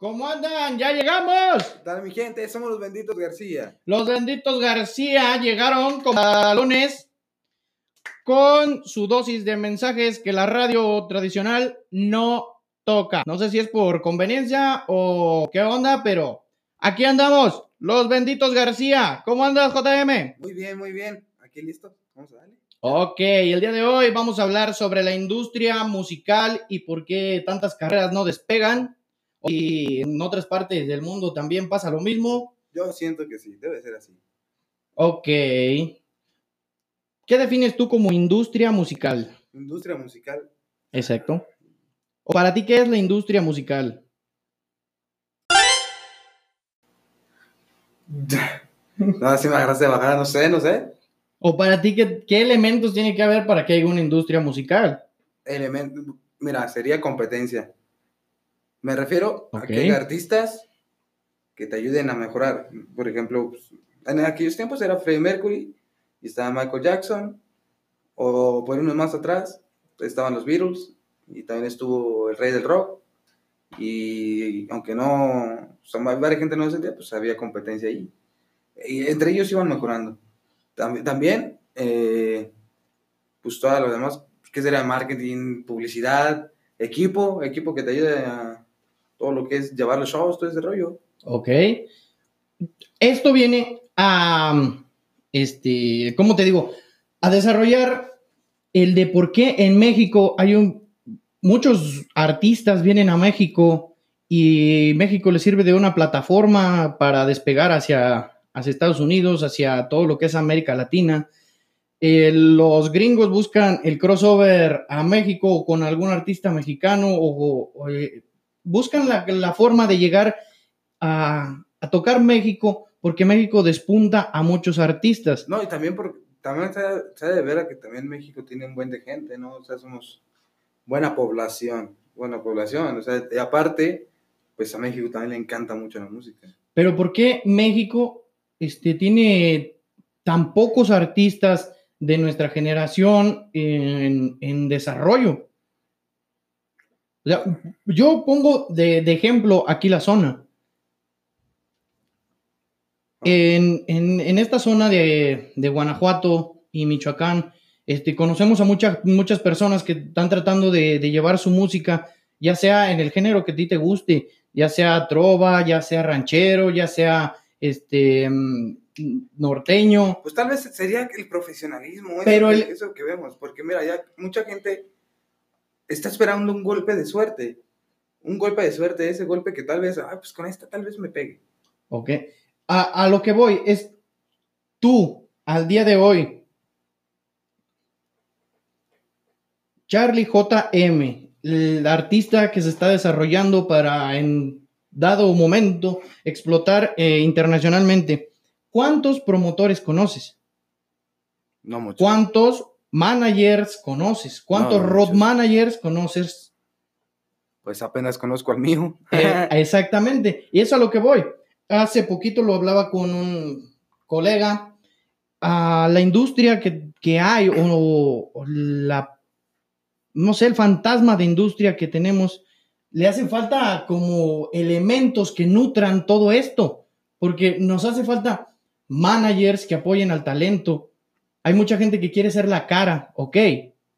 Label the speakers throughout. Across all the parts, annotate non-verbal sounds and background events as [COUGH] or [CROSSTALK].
Speaker 1: ¿Cómo andan? ¡Ya llegamos!
Speaker 2: Dale, mi gente, somos los benditos García.
Speaker 1: Los benditos García llegaron con balones con su dosis de mensajes que la radio tradicional no toca. No sé si es por conveniencia o qué onda, pero aquí andamos, los benditos García. ¿Cómo andas, JM?
Speaker 2: Muy bien, muy bien. Aquí listo. Vamos a darle.
Speaker 1: Ok, el día de hoy vamos a hablar sobre la industria musical y por qué tantas carreras no despegan. Y en otras partes del mundo también pasa lo mismo.
Speaker 2: Yo siento que sí, debe ser así.
Speaker 1: Ok. ¿Qué defines tú como industria musical?
Speaker 2: Industria musical.
Speaker 1: Exacto. ¿O para ti qué es la industria musical? [LAUGHS]
Speaker 2: No, si me agarraste de bajada, no sé, no sé.
Speaker 1: ¿O para ti qué, qué elementos tiene que haber para que haya una industria musical?
Speaker 2: Elemento, mira, sería competencia. Me refiero a que hay artistas que te ayuden a mejorar. Por ejemplo, pues, en aquellos tiempos era Freddie Mercury y estaba Michael Jackson. O por unos más atrás estaban los Beatles y también estuvo el rey del rock. Y aunque no, o sea, varias gente no lo sentía, pues había competencia ahí. Y entre ellos iban mejorando. Tam- También, eh, pues todo lo demás, ¿qué sería? Marketing, publicidad, equipo, equipo que te ayude a todo lo que es llevar los shows, todo ese rollo.
Speaker 1: Ok. Esto viene a, este, ¿cómo te digo? A desarrollar el de por qué en México hay un, muchos artistas vienen a México y México les sirve de una plataforma para despegar hacia, hacia Estados Unidos, hacia todo lo que es América Latina. Eh, los gringos buscan el crossover a México con algún artista mexicano o, o, eh, buscan la, la forma de llegar a, a tocar México porque México despunta a muchos artistas.
Speaker 2: No, y también por, también se, se de ver a que también México tiene un buen de gente, ¿no? O sea, somos buena población, buena población. O sea, y aparte, pues a México también le encanta mucho la música.
Speaker 1: Pero ¿por qué México este, tiene tan pocos artistas de nuestra generación en, en desarrollo? Yo pongo de, de ejemplo aquí la zona. En, en, en esta zona de, de, Guanajuato y Michoacán, este, conocemos a muchas, muchas personas que están tratando de, de, llevar su música, ya sea en el género que a ti te guste, ya sea trova, ya sea ranchero, ya sea este norteño.
Speaker 2: Pues tal vez sería el profesionalismo,
Speaker 1: pero
Speaker 2: eso,
Speaker 1: el,
Speaker 2: eso que vemos, porque mira, ya mucha gente está esperando un golpe de suerte, un golpe de suerte, ese golpe que tal vez, ah, pues con esta tal vez me pegue.
Speaker 1: Ok. A, a, lo que voy es, tú, al día de hoy, Charlie JM, el artista que se está desarrollando para en dado momento explotar eh, internacionalmente, ¿cuántos promotores conoces?
Speaker 2: No mucho.
Speaker 1: ¿Cuántos managers conoces? ¿Cuántos
Speaker 2: No,
Speaker 1: road
Speaker 2: muchos.
Speaker 1: managers conoces?
Speaker 2: Pues apenas conozco al mío.
Speaker 1: Eh, [LAUGHS] exactamente. Y eso a lo que voy. Hace poquito lo hablaba con un colega. A la industria que, que hay o, o, la, no sé, el fantasma de industria que tenemos, le hace falta como elementos que nutran todo esto, porque nos hace falta managers que apoyen al talento. Hay mucha gente que quiere ser la cara, ok,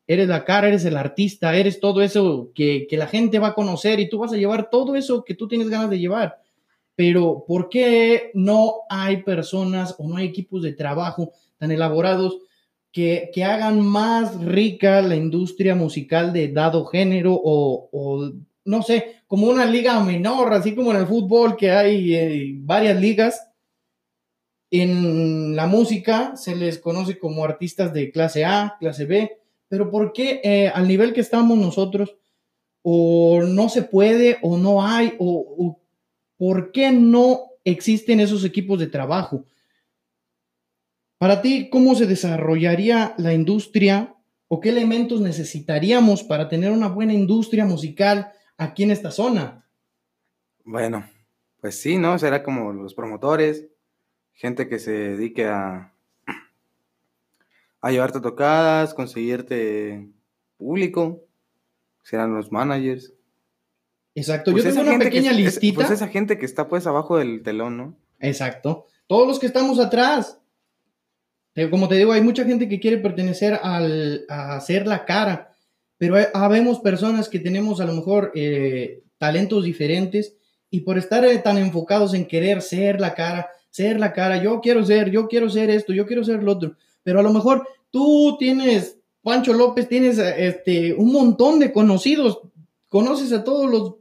Speaker 1: eres la cara, eres el artista, eres todo eso que, que la gente va a conocer y tú vas a llevar todo eso que tú tienes ganas de llevar pero ¿por qué no hay personas o no hay equipos de trabajo tan elaborados que, que hagan más rica la industria musical de dado género o, o, no sé, como una liga menor, así como en el fútbol que hay eh, varias ligas? En la música se les conoce como artistas de clase A, clase B, pero ¿por qué eh, al nivel que estamos nosotros o no se puede o no hay o, o ¿por qué no existen esos equipos de trabajo? Para ti, ¿cómo se desarrollaría la industria o qué elementos necesitaríamos para tener una buena industria musical aquí en esta zona?
Speaker 2: Bueno, pues sí, ¿no? Será como los promotores, gente que se dedique a, a llevarte tocadas, conseguirte público, serán los managers.
Speaker 1: Exacto,
Speaker 2: Pues
Speaker 1: yo tengo una
Speaker 2: que
Speaker 1: pequeña
Speaker 2: es- es-
Speaker 1: listita.
Speaker 2: pues esa gente que está pues abajo del telón, ¿no?
Speaker 1: Exacto. Todos los que estamos atrás. Como te digo, hay mucha gente que quiere pertenecer al, a hacer la cara, pero habemos personas que tenemos a lo mejor eh, talentos diferentes y por estar eh, tan enfocados en querer ser la cara, ser la cara, yo quiero ser, yo quiero ser esto, yo quiero ser lo otro, pero a lo mejor tú tienes, Pancho López, tienes este, un montón de conocidos, conoces a todos los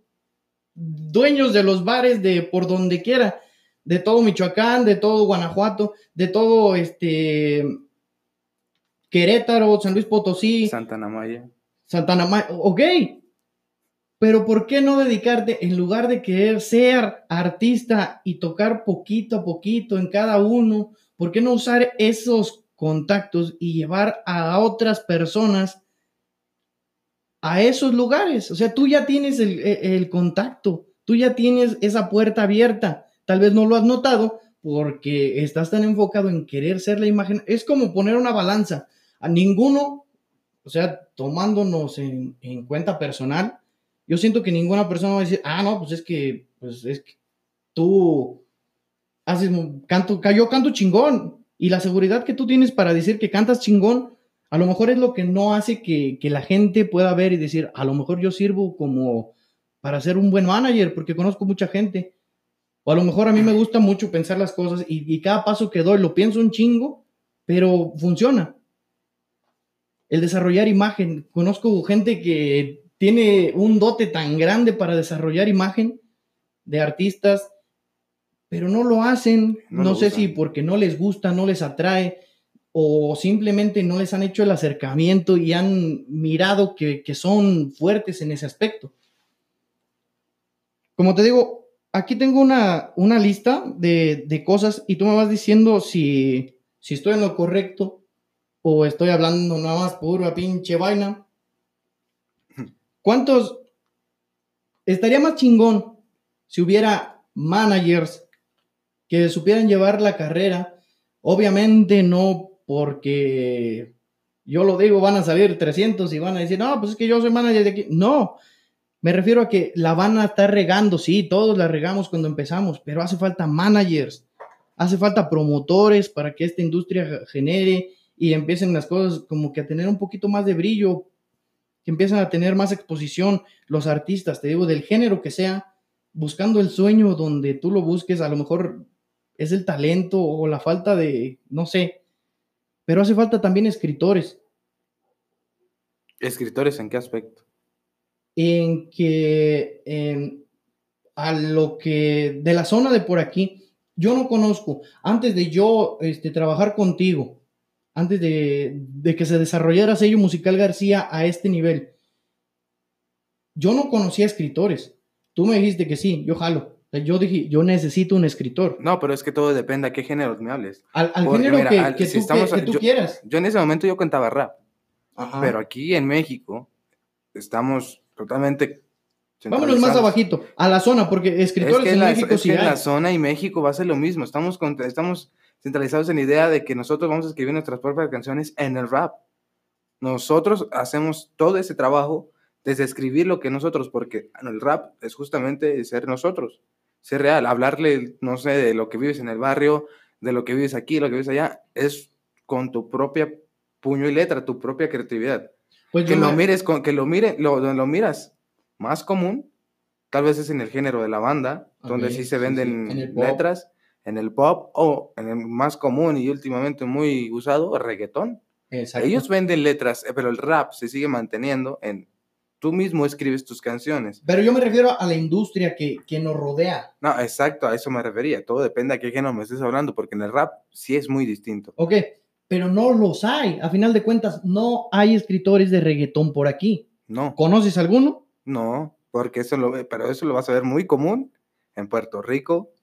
Speaker 1: dueños de los bares de por donde quiera, de todo Michoacán, de todo Guanajuato, de todo este Querétaro, San Luis Potosí,
Speaker 2: Santana Maya.
Speaker 1: Santana Ma- ok, pero ¿por qué no dedicarte en lugar de querer ser artista y tocar poquito a poquito en cada uno? ¿Por qué no usar esos contactos y llevar a otras personas a esos lugares? O sea, tú ya tienes el, el contacto, tú ya tienes esa puerta abierta. Tal vez no lo has notado porque estás tan enfocado en querer ser la imagen. Es como poner una balanza. A ninguno o sea, tomándonos en, en cuenta personal, yo siento que ninguna persona va a decir, ah, no, pues es que, pues es que tú haces, canto, ca- yo canto chingón, y la seguridad que tú tienes para decir que cantas chingón, a lo mejor es lo que no hace que, que la gente pueda ver y decir, a lo mejor yo sirvo como para ser un buen manager, porque conozco mucha gente, o a lo mejor a mí me gusta mucho pensar las cosas y, y cada paso que doy lo pienso un chingo, pero funciona el desarrollar imagen. Conozco gente que tiene un dote tan grande para desarrollar imagen de artistas, pero no lo hacen.
Speaker 2: No
Speaker 1: sé
Speaker 2: usan.
Speaker 1: si porque no les gusta, no les atrae, o simplemente no les han hecho el acercamiento y han mirado que, que son fuertes en ese aspecto. Como te digo, aquí tengo una, una lista de, de cosas y tú me vas diciendo si, si estoy en lo correcto o estoy hablando nada más pura pinche vaina. ¿Cuántos? Estaría más chingón si hubiera managers que supieran llevar la carrera. Obviamente no porque yo lo digo, van a salir 300 y van a decir, no, pues es que yo soy manager de aquí. No, me refiero a que la van a estar regando, sí, todos la regamos cuando empezamos, pero hace falta managers, hace falta promotores para que esta industria genere y empiecen las cosas como que a tener un poquito más de brillo, que empiecen a tener más exposición los artistas, te digo, del género que sea, buscando el sueño donde tú lo busques, a lo mejor es el talento o la falta de, no sé, pero hace falta también escritores
Speaker 2: ¿Escritores en qué aspecto?
Speaker 1: en que em, a lo que de la zona de por aquí, yo no conozco, antes de yo este, trabajar contigo, antes de, de que se desarrollara sello musical García a este nivel, yo no conocía escritores. Tú me dijiste que sí, yo jalo. Yo dije, yo necesito un escritor.
Speaker 2: No, pero es que todo depende a qué género me hables.
Speaker 1: Al, al
Speaker 2: Porque,
Speaker 1: género
Speaker 2: mira,
Speaker 1: que,
Speaker 2: al-
Speaker 1: que
Speaker 2: si
Speaker 1: tú,
Speaker 2: estamos
Speaker 1: que- tú
Speaker 2: yo-
Speaker 1: quieras.
Speaker 2: Yo en ese momento yo cantaba rap,
Speaker 1: Ajá.
Speaker 2: pero aquí en México estamos totalmente...
Speaker 1: Vámonos más abajito, a la zona, porque escritores
Speaker 2: Es que,
Speaker 1: en
Speaker 2: en la,
Speaker 1: México
Speaker 2: es
Speaker 1: sí
Speaker 2: que en
Speaker 1: hay.
Speaker 2: la zona y México va a ser lo mismo. Estamos, con- estamos centralizados en la idea de que nosotros vamos a escribir nuestras propias canciones en el rap. Nosotros hacemos todo ese trabajo desde escribir lo que nosotros, porque el rap es justamente ser nosotros, ser real, hablarle, no sé, de lo que vives en el barrio, de lo que vives aquí, lo que vives allá, es con tu propia puño y letra, tu propia creatividad
Speaker 1: Pues
Speaker 2: que lo
Speaker 1: me-
Speaker 2: mires con que lo mire lo, donde lo miras más común tal vez es en el género de la banda donde sí se venden letras en el pop o en el más común y últimamente muy usado reggaetón
Speaker 1: Exacto.
Speaker 2: ellos venden letras eh, pero el rap se sigue manteniendo en tú mismo escribes tus canciones
Speaker 1: Pero yo me refiero a la industria que, que nos rodea.
Speaker 2: no exacto a eso me refería todo depende a qué género me estés hablando porque en el rap sí es muy distinto
Speaker 1: Ok, pero no los hay. A final de cuentas, no hay escritores de reggaetón por aquí.
Speaker 2: no
Speaker 1: ¿Conoces alguno?
Speaker 2: No, porque eso lo, pero eso lo vas a ver muy común en Puerto Rico,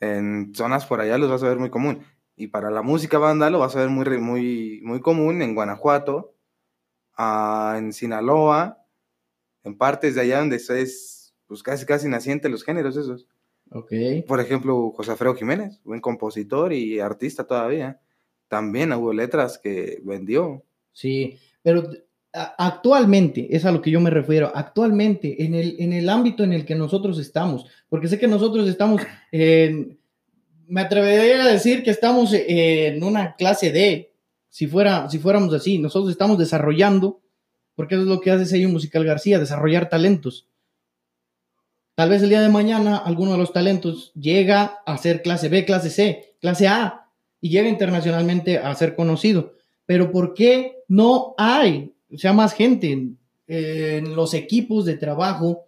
Speaker 2: en zonas por allá los vas a ver muy común. Y para la música banda lo vas a ver muy, muy, muy común en Guanajuato, ah, en Sinaloa, en partes de allá donde es pues casi casi naciente los géneros esos.
Speaker 1: Ok.
Speaker 2: Por ejemplo, José Alfredo Jiménez, buen compositor y artista todavía. También hubo letras que vendió.
Speaker 1: Sí, pero actualmente, es a lo que yo me refiero, actualmente, en el, en el ámbito en el que nosotros estamos, porque sé que nosotros estamos, en, me atrevería a decir que estamos en una clase D, si, fuera, si fuéramos así, nosotros estamos desarrollando, porque es lo que hace Sello Musical García, desarrollar talentos. Tal vez el día de mañana alguno de los talentos llega a ser clase B, clase C, clase A, y llega internacionalmente a ser conocido. Pero ¿por qué no hay sea, más gente. En los equipos de trabajo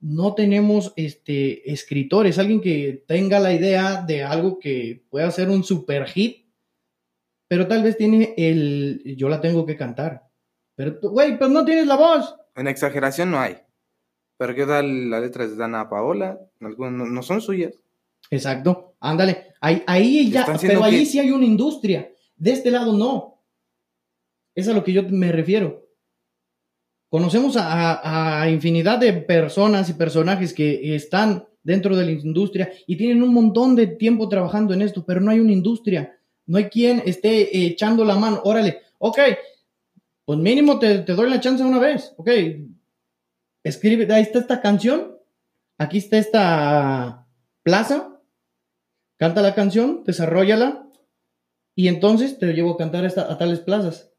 Speaker 1: no tenemos este, escritores, alguien que tenga la idea de algo que pueda ser un super hit, pero tal vez tiene el, yo la tengo que cantar. Pero, güey, pues no tienes la voz.
Speaker 2: En exageración no hay. Pero qué tal las letras de Dana Paola, no, no son suyas.
Speaker 1: Exacto, ándale. Ahí, ahí ya, pero ahí sí hay una industria. De este lado no. Es a lo que yo me refiero. Conocemos a, infinidad de personas y personajes que están dentro de la industria y tienen un montón de tiempo trabajando en esto, pero no hay una industria. No hay quien esté echando la mano. Órale, ok, pues mínimo te, doy la chance una vez. Ok, escribe, ahí está esta canción, aquí está esta plaza, canta la canción, desarrollala y entonces te llevo a cantar a tales plazas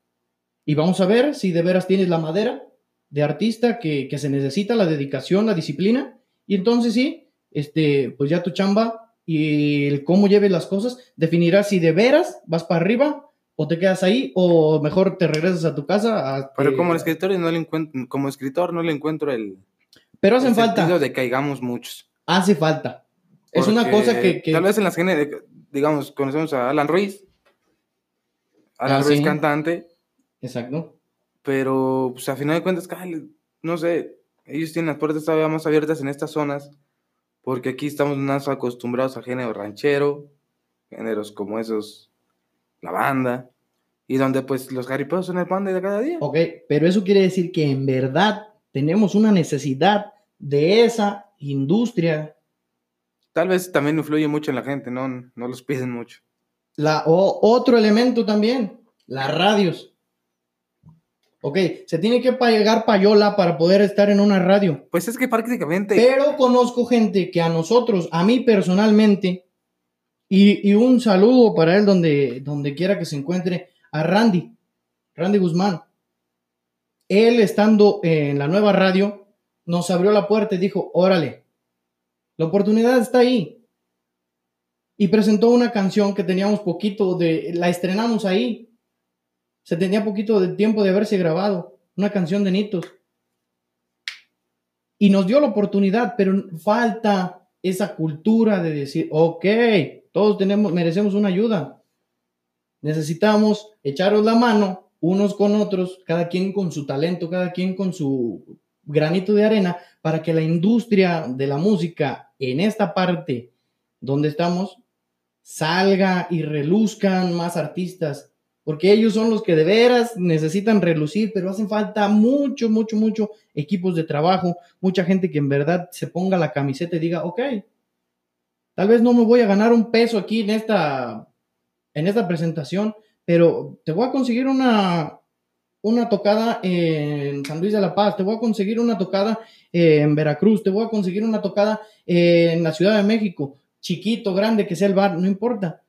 Speaker 1: y vamos a ver si de veras tienes la madera de artista que, se necesita, la dedicación, la disciplina. Y entonces sí, este, pues ya tu chamba y el cómo lleves las cosas definirá si de veras vas para arriba o te quedas ahí o mejor te regresas a tu casa.
Speaker 2: Pero como escritor no le encuentro, como escritor no le encuentro el.
Speaker 1: Pero hacen falta.
Speaker 2: de caigamos muchos.
Speaker 1: Hace falta. es una cosa que,
Speaker 2: Tal vez en las digamos, conocemos a Alan Ruiz. Alan ah, Ruiz, cantante
Speaker 1: Exacto.
Speaker 2: Pero, pues a final de cuentas, no sé, ellos tienen las puertas todavía más abiertas en estas zonas, porque aquí estamos más acostumbrados a género ranchero, géneros como esos, la banda, y donde pues los jaripeos son el pan de cada día.
Speaker 1: Ok, pero eso quiere decir que en verdad tenemos una necesidad de esa industria.
Speaker 2: Tal vez también influye mucho en la gente, no, no los piden mucho.
Speaker 1: La, o, otro elemento también, las radios. Ok, se tiene que pagar payola para poder estar en una radio.
Speaker 2: Pues es que prácticamente.
Speaker 1: Pero conozco gente que a nosotros, a mí personalmente, y, un saludo para él donde, donde quiera que se encuentre, a Randy, Randy Guzmán. Él estando en la nueva radio, nos abrió la puerta y dijo, órale, la oportunidad está ahí. Y presentó una canción que teníamos poquito de, la estrenamos ahí se tenía poquito de tiempo de haberse grabado una canción de Nitos. Y nos dio la oportunidad, pero falta esa cultura de decir, ok, todos tenemos, merecemos una ayuda. Necesitamos echaros la mano unos con otros, cada quien con su talento, cada quien con su granito de arena, para que la industria de la música en esta parte donde estamos salga y reluzcan más artistas porque ellos son los que de veras necesitan relucir, pero hacen falta mucho, mucho, mucho equipos de trabajo, mucha gente que en verdad se ponga la camiseta y diga, ok, tal vez no me voy a ganar un peso aquí en esta, en esta presentación, pero te voy a conseguir una, una tocada en San Luis de la Paz, te voy a conseguir una tocada en Veracruz, te voy a conseguir una tocada en la Ciudad de México, chiquito, grande, que sea el bar, no importa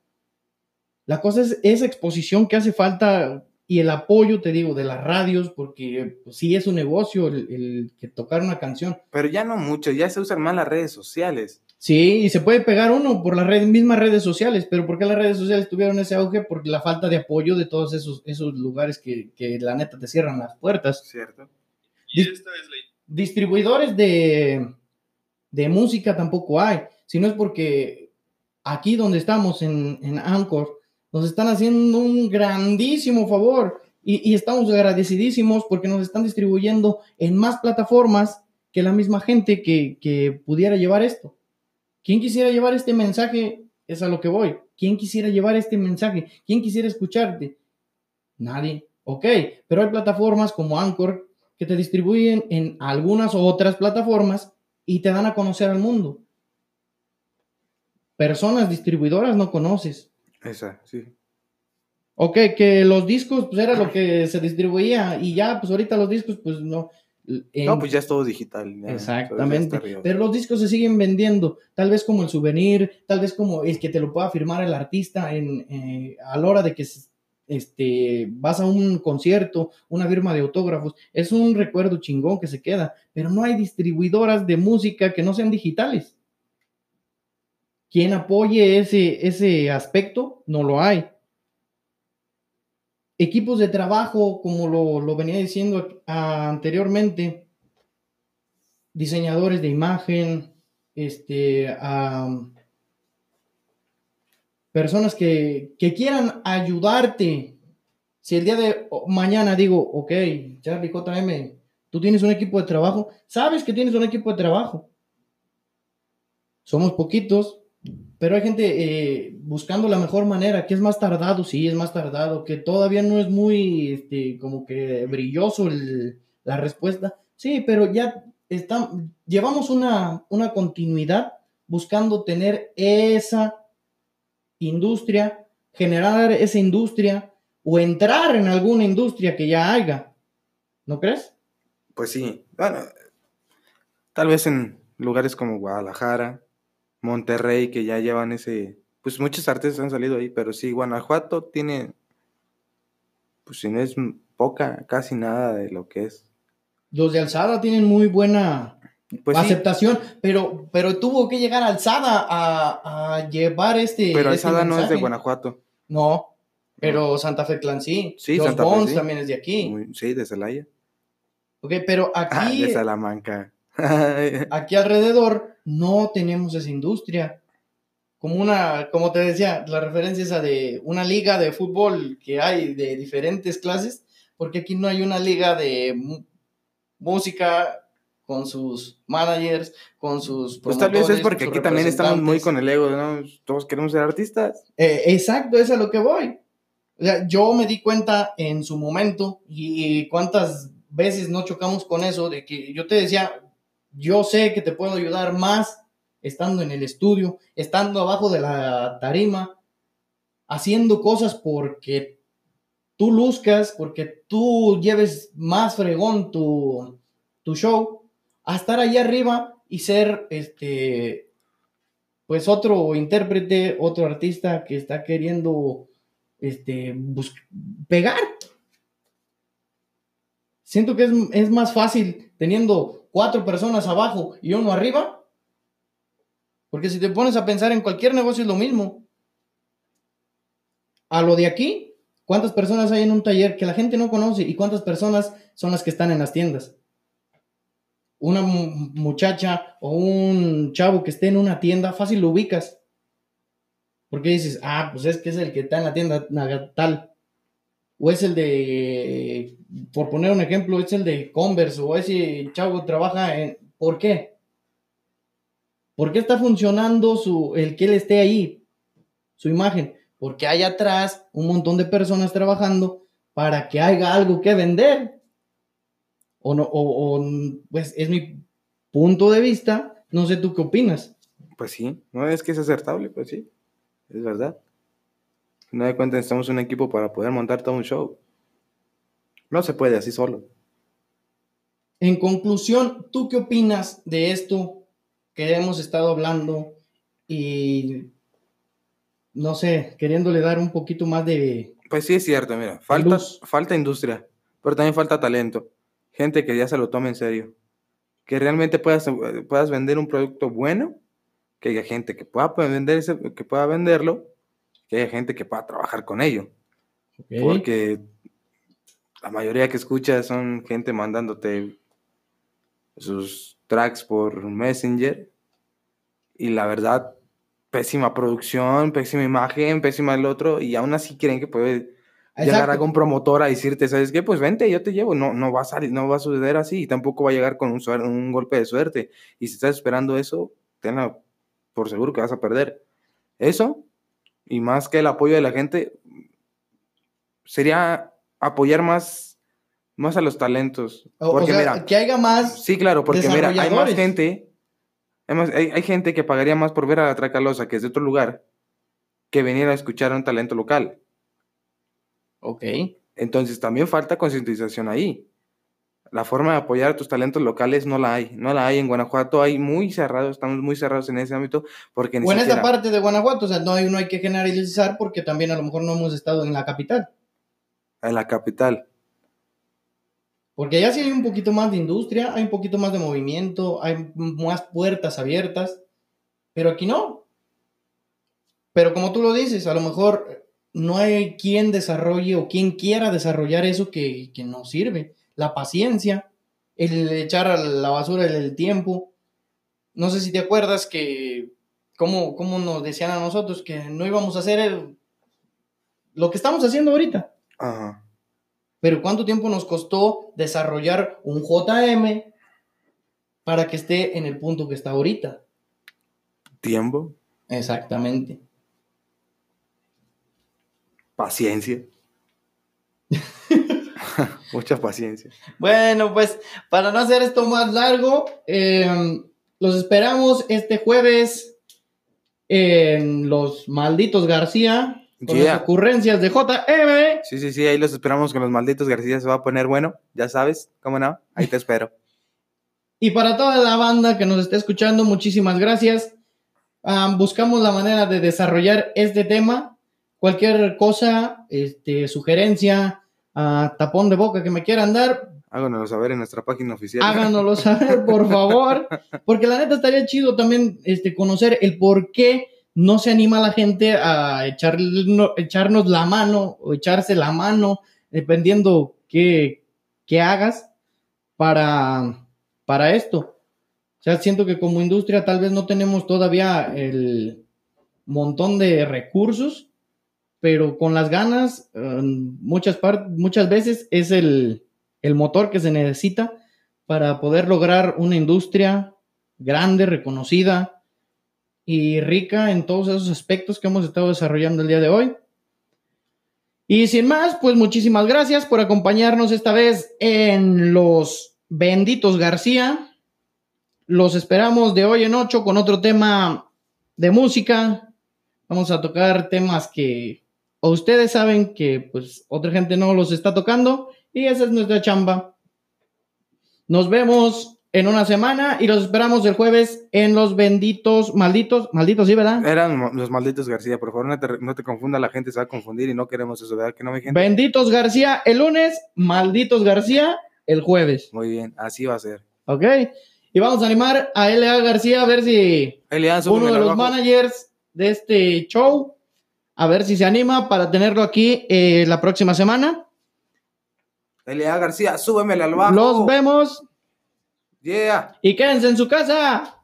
Speaker 1: la cosa es esa exposición que hace falta y el apoyo, te digo, de las radios, porque pues, sí es un negocio el, que tocar una canción.
Speaker 2: Pero ya no mucho, ya se usan más las redes sociales.
Speaker 1: Sí, y se puede pegar uno por las mismas redes sociales, pero ¿por qué las redes sociales tuvieron ese auge? Por la falta de apoyo de todos esos, esos lugares que, la neta te cierran las puertas.
Speaker 2: Cierto.
Speaker 1: Distribuidores de, de música tampoco hay, si no es porque aquí donde estamos en, en Anchor, nos están haciendo un grandísimo favor y, estamos agradecidísimos porque nos están distribuyendo en más plataformas que la misma gente que, pudiera llevar esto. ¿Quién quisiera llevar este mensaje? Es a lo que voy. ¿Quién quisiera llevar este mensaje? ¿Quién quisiera escucharte? Nadie. Ok, pero hay plataformas como Anchor que te distribuyen en algunas otras plataformas y te dan a conocer al mundo. Personas distribuidoras no conoces.
Speaker 2: Esa, sí.
Speaker 1: Ok, que los discos pues era lo que se distribuía y ya pues ahorita los discos pues no. en-
Speaker 2: No, pues ya es todo digital. ya,
Speaker 1: Exactamente. Pero los discos se siguen vendiendo, tal vez como el souvenir, tal vez como el que te lo pueda firmar el artista en, eh, a la hora de que este, vas a un concierto, una firma de autógrafos. Es un recuerdo chingón que se queda, pero no hay distribuidoras de música que no sean digitales. Quien apoye ese, ese aspecto, no lo hay. Equipos de trabajo, como lo, lo venía diciendo anteriormente, diseñadores de imagen, este, personas que, que quieran ayudarte. Si el día de mañana digo, ok, Charlie JM, tú tienes un equipo de trabajo, sabes que tienes un equipo de trabajo. Somos poquitos, pero hay gente eh, buscando la mejor manera, que es más tardado, sí, es más tardado, que todavía no es muy, este, como que brilloso el- la respuesta. Sí, pero ya llevamos una, una continuidad buscando tener esa industria, generar esa industria o entrar en alguna industria que ya haya. ¿No crees?
Speaker 2: Pues sí. Bueno, tal vez en lugares como Guadalajara, Monterrey, que ya llevan ese. Pues muchos artistas han salido ahí, pero sí, Guanajuato tiene. Pues si no es poca, casi nada de lo que es.
Speaker 1: Los de Alzada tienen muy buena
Speaker 2: Pues sí,
Speaker 1: aceptación, pero, pero tuvo que llegar Alzada a, a llevar este.
Speaker 2: pero
Speaker 1: este
Speaker 2: Alzada no es de. Guanajuato.
Speaker 1: No, pero Santa Fe Clan sí.
Speaker 2: Sí,
Speaker 1: Los
Speaker 2: Santa Fe sí.
Speaker 1: también es de aquí.
Speaker 2: Muy- sí, de Celaya.
Speaker 1: Ok, pero
Speaker 2: Ah,
Speaker 1: aquí,
Speaker 2: de Salamanca. [LAUGHS]
Speaker 1: aquí alrededor no tenemos esa industria. Como una, como te decía, la referencia esa de una liga de fútbol que hay de diferentes clases, porque aquí no hay una liga de música con sus managers, con sus
Speaker 2: pues tal vez es porque aquí también estamos muy con el ego, ¿no? Todos queremos ser artistas.
Speaker 1: Eh, exacto, es a lo que voy. O sea, yo me di cuenta en su momento y cuántas veces no chocamos con eso, de que yo te decía, yo sé que te puedo ayudar más estando en el estudio, estando abajo de la tarima, haciendo cosas porque tú luzcas, porque tú lleves más fregón tu, tu show, a estar allá arriba y ser este pues otro intérprete, otro artista que está queriendo este pegar. Siento que es, es más fácil teniendo cuatro personas abajo y uno arriba. Porque si te pones a pensar en cualquier negocio es lo mismo. A lo de aquí, ¿cuántas personas hay en un taller que la gente no conoce y cuántas personas son las que están en las tiendas? Una mu- muchacha o un chavo que esté en una tienda, fácil lo ubicas. Porque dices, ah, pues es que es el que está en la tienda tal. O es el de, por poner un ejemplo, es el de Converse o ese chavo trabaja en... ¿Por qué? ¿Por qué está funcionando su, el que él esté ahí? Su imagen. Porque hay atrás un montón de personas trabajando para que haya algo que vender. O no, o, o, pues es mi punto de vista. No sé tú qué opinas.
Speaker 2: Pues sí, no es que es acertable, pues sí, es verdad. No de cuenta necesitamos un equipo para poder montar todo un show. No se puede así solo.
Speaker 1: En conclusión, ¿tú qué opinas de esto que hemos estado hablando y no sé, queriéndole dar un poquito más de
Speaker 2: Pues sí es cierto, mira, falta,
Speaker 1: Luz.
Speaker 2: falta industria, pero también falta talento. Gente que ya se lo tome en serio. Que realmente puedas, puedas vender un producto bueno, que haya gente que pueda vender ese- que pueda venderlo, que haya gente que pueda trabajar con ello.
Speaker 1: Ok.
Speaker 2: Porque la mayoría que escuchas son gente mandándote sus tracks por Messenger. Y la verdad, pésima producción, pésima imagen, pésima el otro. Y aún así creen que puede llegar
Speaker 1: Exacto.
Speaker 2: algún promotor a decirte, ¿sabes qué? Pues vente, yo te llevo. No, no va a salir, no va a suceder así. Y tampoco va a llegar con un, un golpe de suerte. Y si estás esperando eso, tenla por seguro que vas a perder. Eso, y más que el apoyo de la gente, sería apoyar más, más a los talentos.
Speaker 1: O- o
Speaker 2: Porque
Speaker 1: sea,
Speaker 2: mira,
Speaker 1: que haya más.
Speaker 2: sí, claro, porque mira, hay más gente, hay, más- hay- hay gente que pagaría más por ver a la Tracalosa, que es de otro lugar, que venir a escuchar a un talento local.
Speaker 1: Ok.
Speaker 2: Entonces también falta concientización ahí. La forma de apoyar a tus talentos locales no la hay, no la hay en Guanajuato, hay muy cerrados, estamos muy cerrados en ese ámbito porque
Speaker 1: en esa parte de Guanajuato, o sea, no hay, no hay que generalizar porque también a lo mejor no hemos estado en la capital.
Speaker 2: en la capital.
Speaker 1: Porque allá sí hay un poquito más de industria, hay un poquito más de movimiento, hay más puertas abiertas, pero aquí no. Pero como tú lo dices, a lo mejor no hay quien desarrolle o quien quiera desarrollar eso que, que nos sirve. La paciencia, el echar a la basura el, tiempo. No sé si te acuerdas que, como, como nos decían a nosotros, que no íbamos a hacer el- lo que estamos haciendo ahorita.
Speaker 2: Ajá.
Speaker 1: Pero ¿cuánto tiempo nos costó desarrollar un JM para que esté en el punto que está ahorita?
Speaker 2: Tiempo,
Speaker 1: Exactamente.
Speaker 2: paciencia. [LAUGHS] Mucha paciencia.
Speaker 1: Bueno, pues para no hacer esto más largo, eh, los esperamos este jueves en los malditos García con
Speaker 2: Yeah.
Speaker 1: las ocurrencias de JM.
Speaker 2: Sí, sí, sí, ahí los esperamos con los malditos García, se va a poner bueno, ya sabes, ¿cómo no? Ahí te espero. [LAUGHS]
Speaker 1: Y para toda la banda que nos está escuchando, muchísimas gracias. Buscamos la manera de desarrollar este tema. Cualquier cosa, este, sugerencia, ah, tapón de boca que me quieran dar,
Speaker 2: Háganoslo saber en nuestra página oficial.
Speaker 1: háganoslo [LAUGHS] saber, por favor. Porque la neta estaría chido también este, conocer el por qué no se anima la gente a echar, no- echarnos la mano o echarse la mano, dependiendo qué, qué hagas para, para esto. O sea, siento que como industria tal vez no tenemos todavía el montón de recursos, pero con las ganas, eh, muchas, muchas veces es el, el motor que se necesita para poder lograr una industria grande, reconocida y rica en todos esos aspectos que hemos estado desarrollando el día de hoy. Y sin más, pues muchísimas gracias por acompañarnos esta vez en los benditos García. Los esperamos de hoy en ocho con otro tema de música. Vamos a tocar temas que o ustedes saben que pues otra gente no los está tocando y esa es nuestra chamba. Nos vemos en una semana y los esperamos el jueves en los benditos, malditos, malditos, sí, ¿verdad?
Speaker 2: Eran los malditos García, por favor, no te, no te confunda, la gente se va a confundir y no queremos eso, ¿verdad? Que no, mi gente.
Speaker 1: Benditos García el lunes, malditos García el jueves,
Speaker 2: Muy bien, así va a ser.
Speaker 1: ¿ok? Y vamos a animar a L.A. García a ver si uno de los
Speaker 2: abajo.
Speaker 1: managers de este show, a ver si se anima para tenerlo aquí eh, la próxima semana.
Speaker 2: Elia García, súbemelo al bajo.
Speaker 1: Los vemos
Speaker 2: Yeah.
Speaker 1: y quédense en su casa.